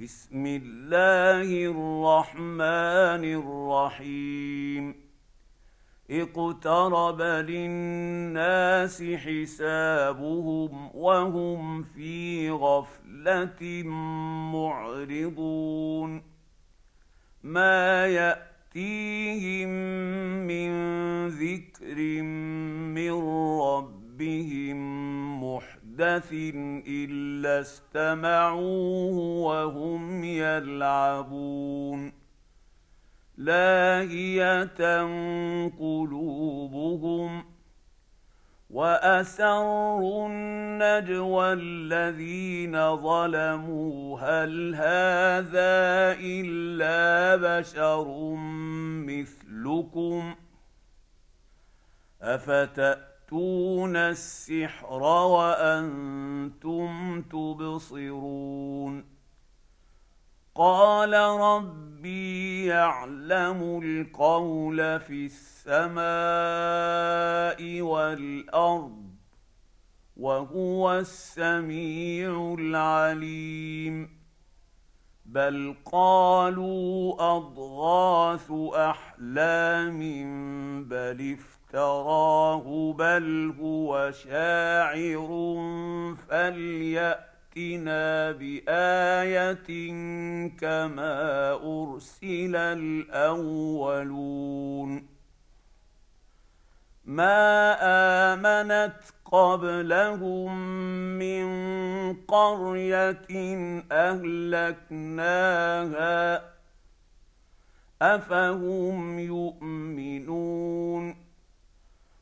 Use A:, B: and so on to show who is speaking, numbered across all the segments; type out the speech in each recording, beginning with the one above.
A: بسم الله الرحمن الرحيم اقترب للناس حسابهم وهم في غفله معرضون ما ياتيهم من ذكر من ربهم محرم مُحْدَثٍ إِلَّا اسْتَمَعُوهُ وَهُمْ يَلْعَبُونَ لاهية قلوبهم ۖ واسروا النجوى الذين ظلموا هل هذا الا بشر مثلكم افتأ تاتون السحر وانتم تبصرون قال ربي يعلم القول في السماء والارض وهو السميع العليم بل قالوا اضغاث احلام بل افترى افتراه بل هو شاعر فلياتنا بايه كما ارسل الاولون ما امنت قبلهم من قريه اهلكناها افهم يؤمنون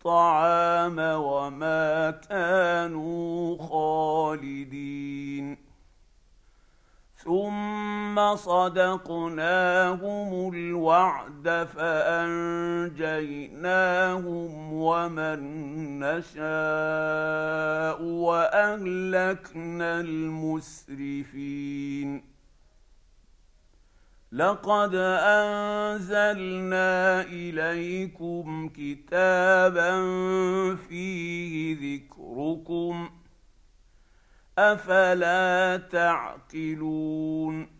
A: الطعام وما كانوا خالدين ثم صدقناهم الوعد فانجيناهم ومن نشاء واهلكنا المسرفين لقد انزلنا اليكم كتابا فيه ذكركم افلا تعقلون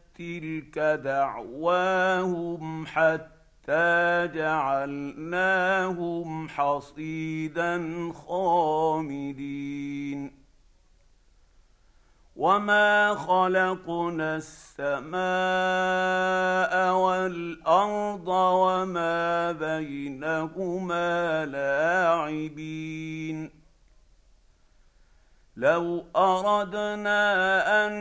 A: تلك دعواهم حتى جعلناهم حصيدا خامدين وما خلقنا السماء والارض وما بينهما لاعبين لو اردنا ان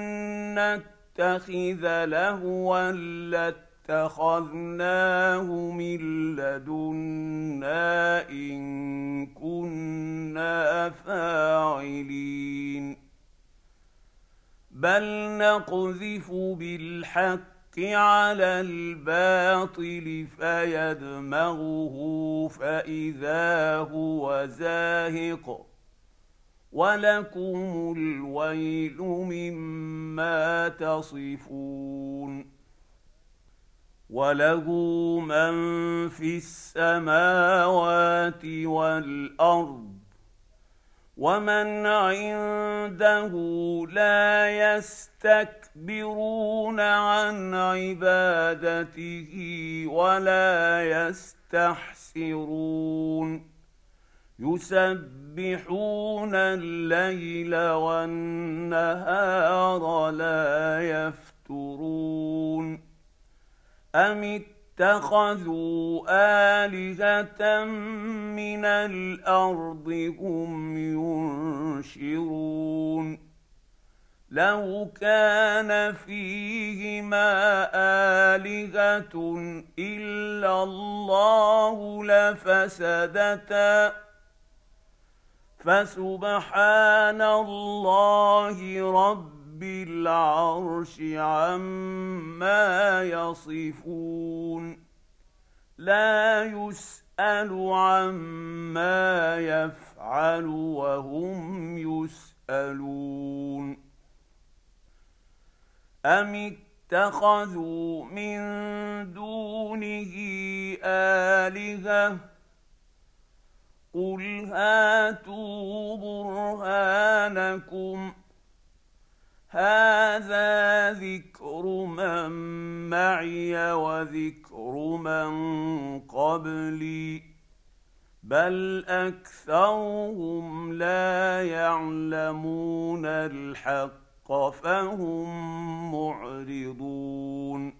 A: نتقل نتخذ لهوا لاتخذناه من لدنا ان كنا فاعلين بل نقذف بالحق على الباطل فيدمغه فاذا هو زاهق ولكم الويل مما تصفون وله من في السماوات والارض ومن عنده لا يستكبرون عن عبادته ولا يستحسرون يسبحون الليل والنهار لا يفترون ام اتخذوا الهه من الارض هم ينشرون لو كان فيهما الهه الا الله لفسدتا فسبحان الله رب العرش عما يصفون لا يسال عما يفعل وهم يسالون ام اتخذوا من دونه الهه قل هاتوا برهانكم هذا ذكر من معي وذكر من قبلي بل اكثرهم لا يعلمون الحق فهم معرضون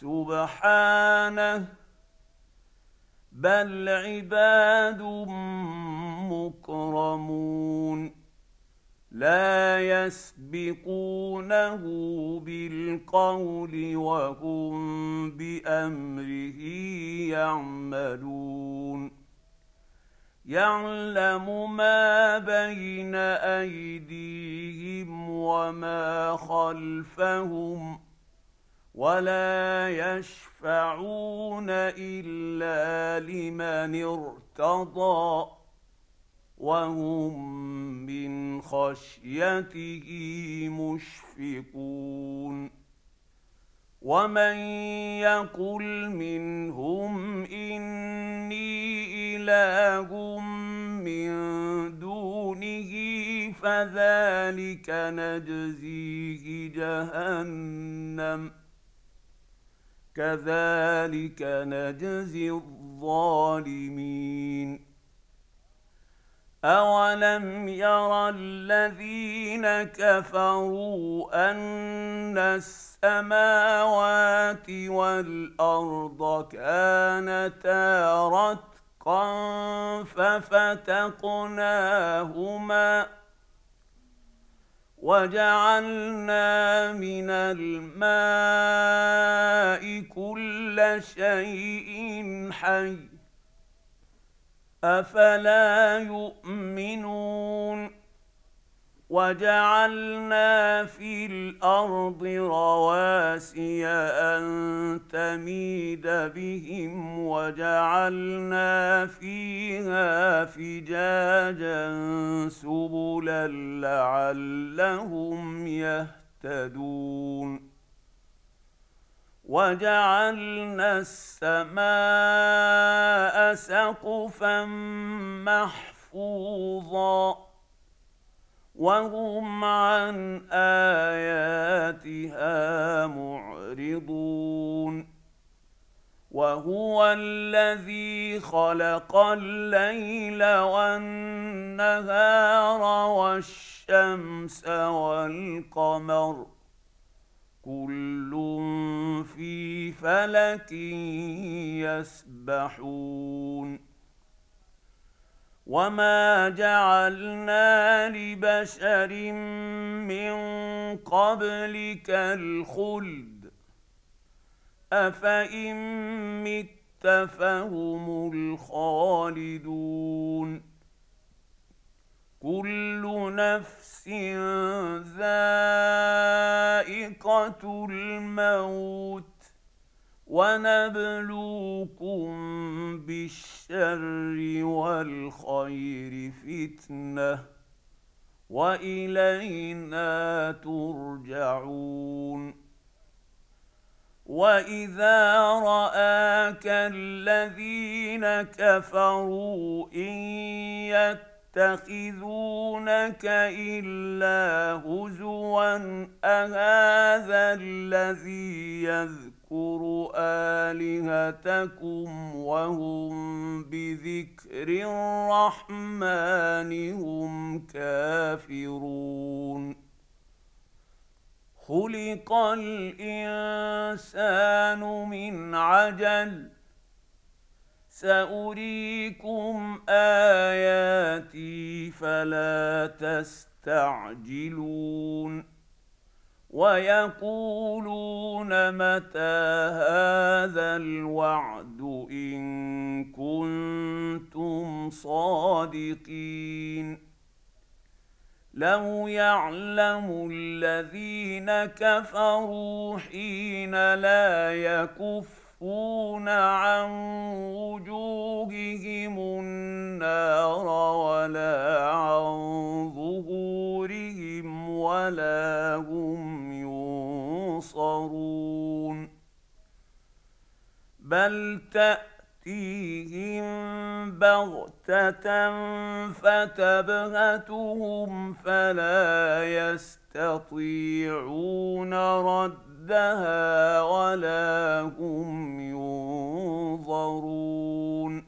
A: سبحانه بل عباد مكرمون لا يسبقونه بالقول وهم بامره يعملون يعلم ما بين ايديهم وما خلفهم ولا يشفعون الا لمن ارتضى وهم من خشيته مشفقون ومن يقل منهم اني اله من دونه فذلك نجزيه جهنم كذلك نجزي الظالمين اولم ير الذين كفروا ان السماوات والارض كانتا رتقا ففتقناهما وجعلنا من الماء كل شيء حي افلا يؤمنون وجعلنا في الارض رواسي ان تميد بهم وجعلنا فيها فجاجا سبلا لعلهم يهتدون وجعلنا السماء سقفا محفوظا وهم عن اياتها معرضون وهو الذي خلق الليل والنهار والشمس والقمر كل في فلك يسبحون وما جعلنا لبشر من قبلك الخلد افان مت فهم الخالدون كل نفس ذائقه الموت ونبلوكم بالشر والخير فتنه والينا ترجعون واذا راك الذين كفروا ان يتخذونك الا هزوا اهذا الذي يذكر يذكر الهتكم وهم بذكر الرحمن هم كافرون خلق الانسان من عجل ساريكم اياتي فلا تستعجلون ويقولون متى هذا الوعد ان كنتم صادقين لو يعلم الذين كفروا حين لا يكفون عن وجوههم النار ولا عن ظهورهم ولا هم ينصرون بل تأتيهم بغتة فتبهتهم فلا يستطيعون ردها ولا هم ينظرون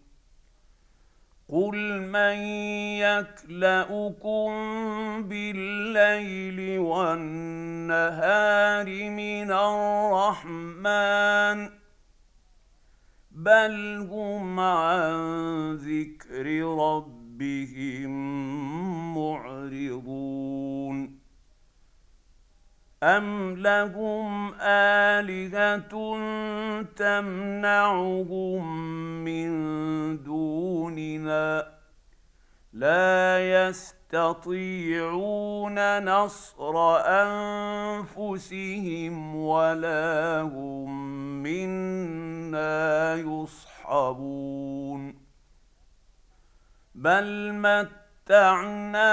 A: قل من يكلاكم بالليل والنهار من الرحمن بل هم عن ذكر ربهم معرضون أم لهم آلهة تمنعهم من دوننا لا يستطيعون نصر أنفسهم ولا هم منا يصحبون بل مت متعنا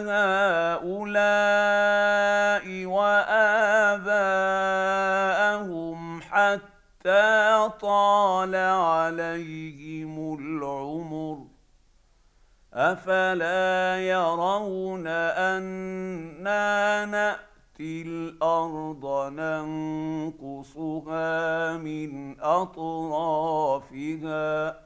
A: هؤلاء واباءهم حتى طال عليهم العمر افلا يرون انا ناتي الارض ننقصها من اطرافها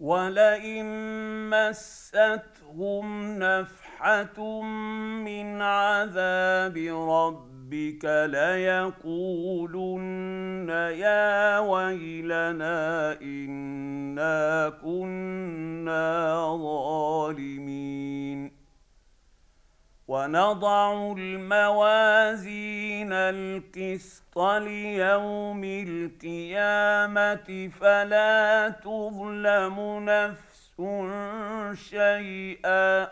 A: ولئن مستهم نفحه من عذاب ربك ليقولن يا ويلنا انا كنا ظالمين ونضع الموازين القسط ليوم القيامه فلا تظلم نفس شيئا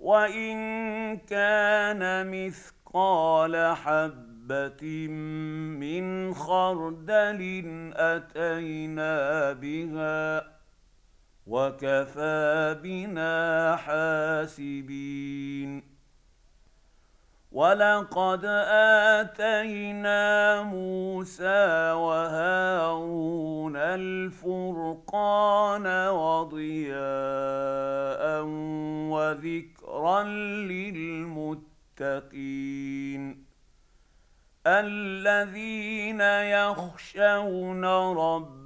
A: وان كان مثقال حبه من خردل اتينا بها وكفى بنا حاسبين ولقد اتينا موسى وهارون الفرقان وضياء وذكرا للمتقين الذين يخشون ربهم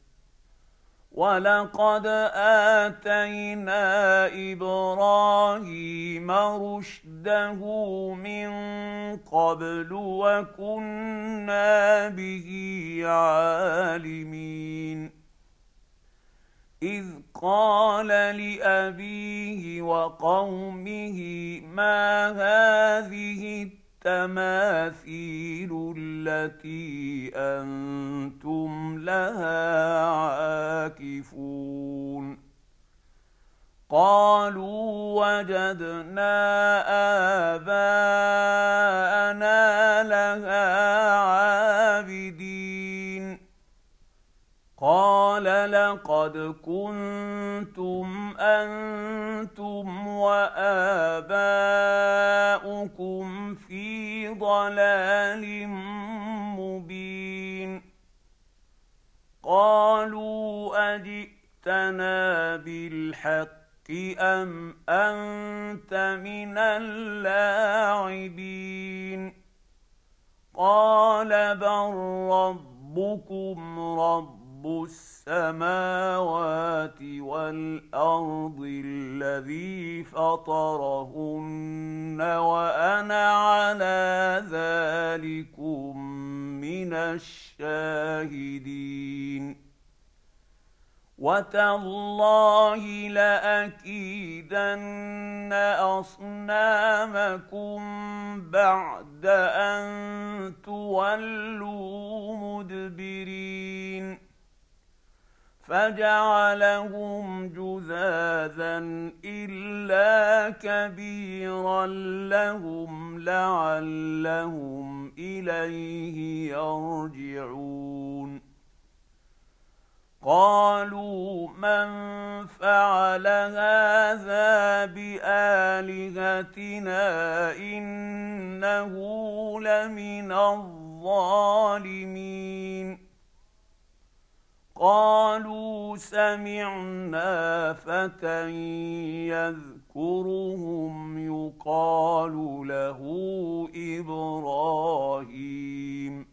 A: ولقد اتينا ابراهيم رشده من قبل وكنا به عالمين اذ قال لابيه وقومه ما هذه التماثيل التي انتم لها عاكفون قالوا وجدنا اباءنا لها عابدين قال لقد كنتم انتم واباؤكم ضلال مبين قالوا اجئتنا بالحق ام انت من اللاعبين قال بل ربكم رب رب السماوات والارض الذي فطرهن وانا على ذلكم من الشاهدين وتالله لاكيدن اصنامكم بعد ان تولوا مدبرين فجعلهم جذاذا الا كبيرا لهم لعلهم اليه يرجعون قالوا من فعل هذا بالهتنا انه لمن الظالمين قالوا سمعنا فتى يذكرهم يقال له ابراهيم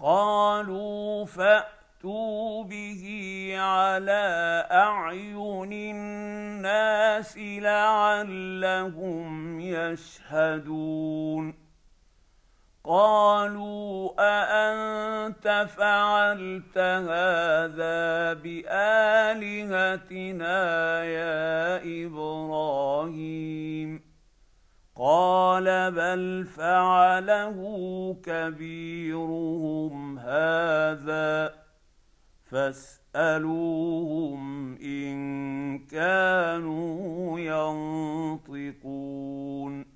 A: قالوا فاتوا به على اعين الناس لعلهم يشهدون قالوا اانت فعلت هذا بالهتنا يا ابراهيم قال بل فعله كبيرهم هذا فاسالوهم ان كانوا ينطقون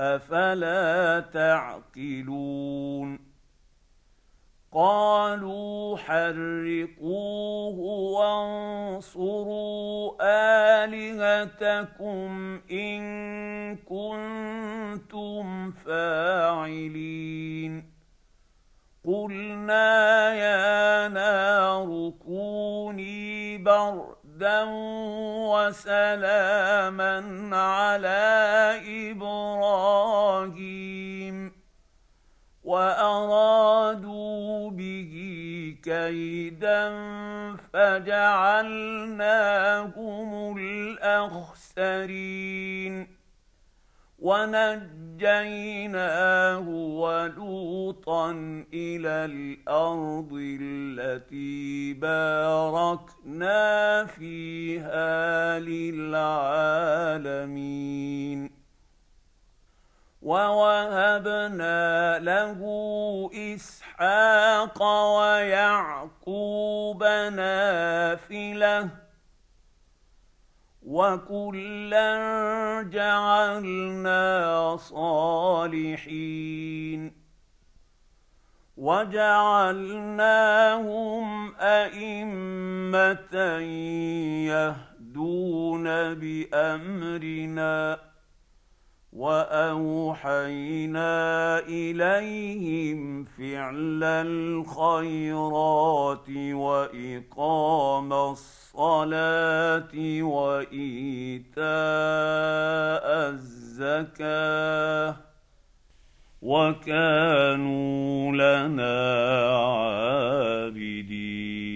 A: افلا تعقلون قالوا حرقوه وانصروا الهتكم ان كنتم فاعلين قلنا يا نار كوني بردا ودا وسلاما على ابراهيم وارادوا به كيدا فجعلناهم الاخسرين ونجيناه ولوطا الى الارض التي باركنا فيها للعالمين ووهبنا له اسحاق ويعقوب نافله وكلا جعلنا صالحين وجعلناهم ائمه يهدون بامرنا واوحينا اليهم فعل الخيرات واقام الصلاه وايتاء الزكاه وكانوا لنا عابدين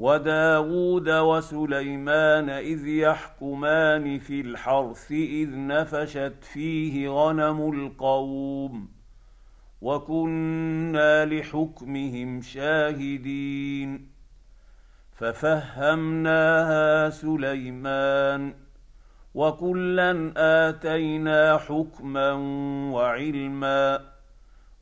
A: وداود وسليمان اذ يحكمان في الحرث اذ نفشت فيه غنم القوم وكنا لحكمهم شاهدين ففهمناها سليمان وكلا اتينا حكما وعلما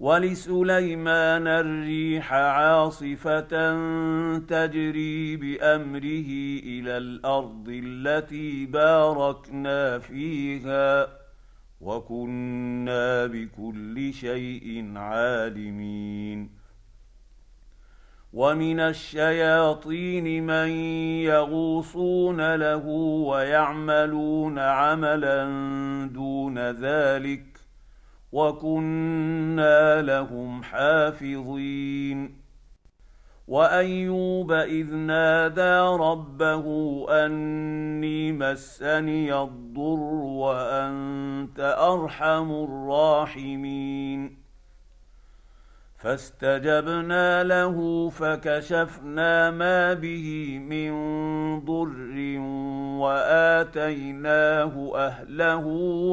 A: ولسليمان الريح عاصفه تجري بامره الى الارض التي باركنا فيها وكنا بكل شيء عالمين ومن الشياطين من يغوصون له ويعملون عملا دون ذلك وكنا لهم حافظين وايوب اذ نادى ربه اني مسني الضر وانت ارحم الراحمين فاستجبنا له فكشفنا ما به من ضر واتيناه اهله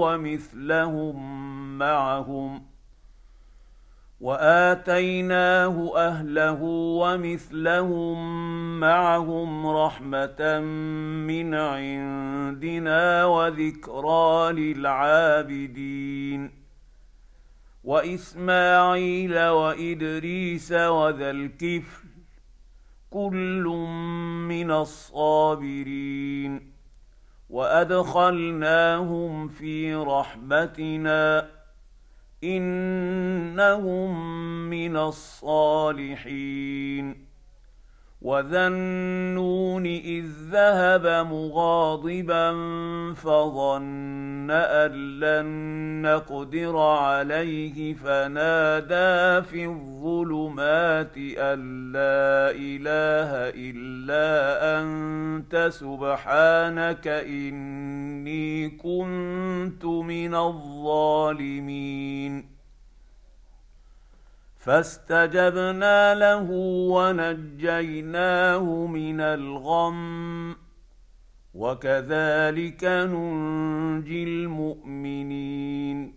A: ومثلهم معهم واتيناه اهله ومثلهم معهم رحمه من عندنا وذكرى للعابدين واسماعيل وادريس وذا الكفل كل من الصابرين وادخلناهم في رحمتنا انهم من الصالحين وذا النون اذ ذهب مغاضبا فظن ان لن نقدر عليه فنادى في الظلمات ان لا اله الا انت سبحانك اني اني كنت من الظالمين فاستجبنا له ونجيناه من الغم وكذلك ننجي المؤمنين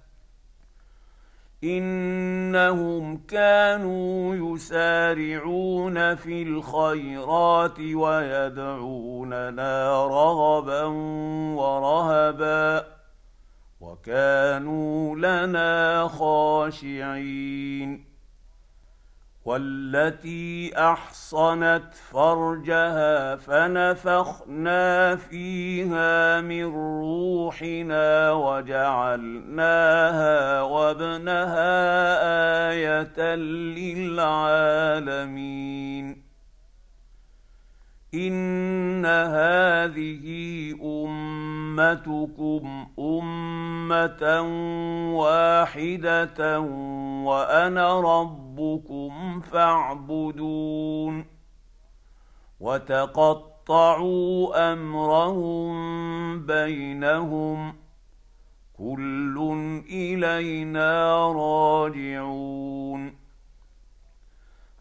A: انهم كانوا يسارعون في الخيرات ويدعوننا رغبا ورهبا وكانوا لنا خاشعين والتي احصنت فرجها فنفخنا فيها من روحنا وجعلناها وابنها ايه للعالمين ان هذه امتكم امه واحده وانا ربكم فاعبدون وتقطعوا امرهم بينهم كل الينا راجعون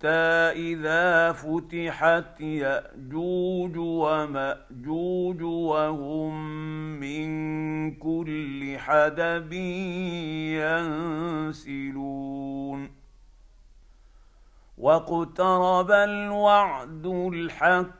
A: حتى اذا فتحت ياجوج وماجوج وهم من كل حدب ينسلون واقترب الوعد الحق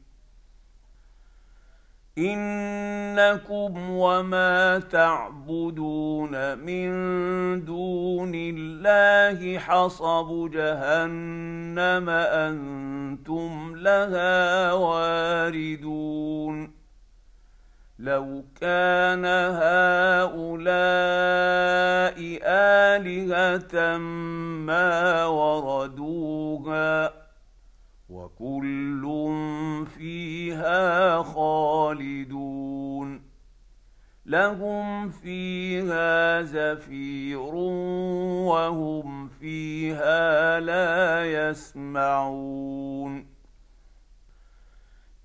A: انكم وما تعبدون من دون الله حصب جهنم انتم لها واردون لو كان هؤلاء الهه ما وردوها وكل فيها خالدون لهم فيها زفير وهم فيها لا يسمعون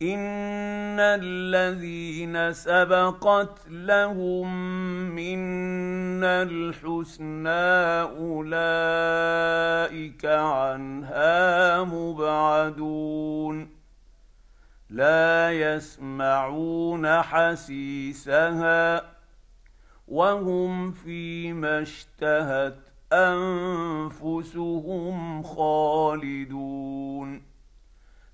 A: ان الذين سبقت لهم منا الحسنى اولئك عنها مبعدون لا يسمعون حسيسها وهم فيما اشتهت انفسهم خالدون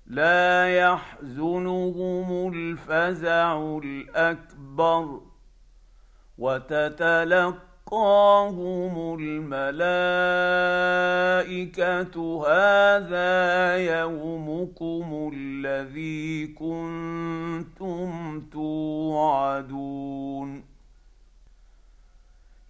A: لا يحزنهم الفزع الاكبر وتتلقاهم الملائكه هذا يومكم الذي كنتم توعدون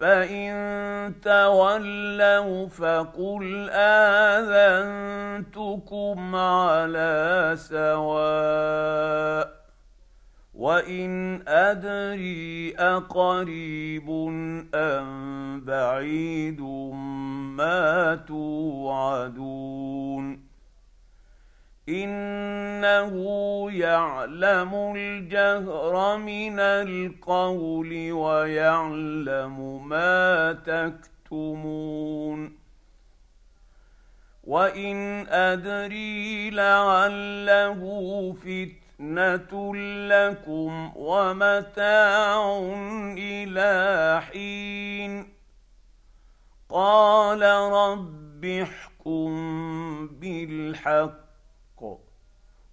A: فان تولوا فقل اذنتكم على سواء وان ادري اقريب ام بعيد ما توعدون انه يعلم الجهر من القول ويعلم ما تكتمون وان ادري لعله فتنه لكم ومتاع الى حين قال رب احكم بالحق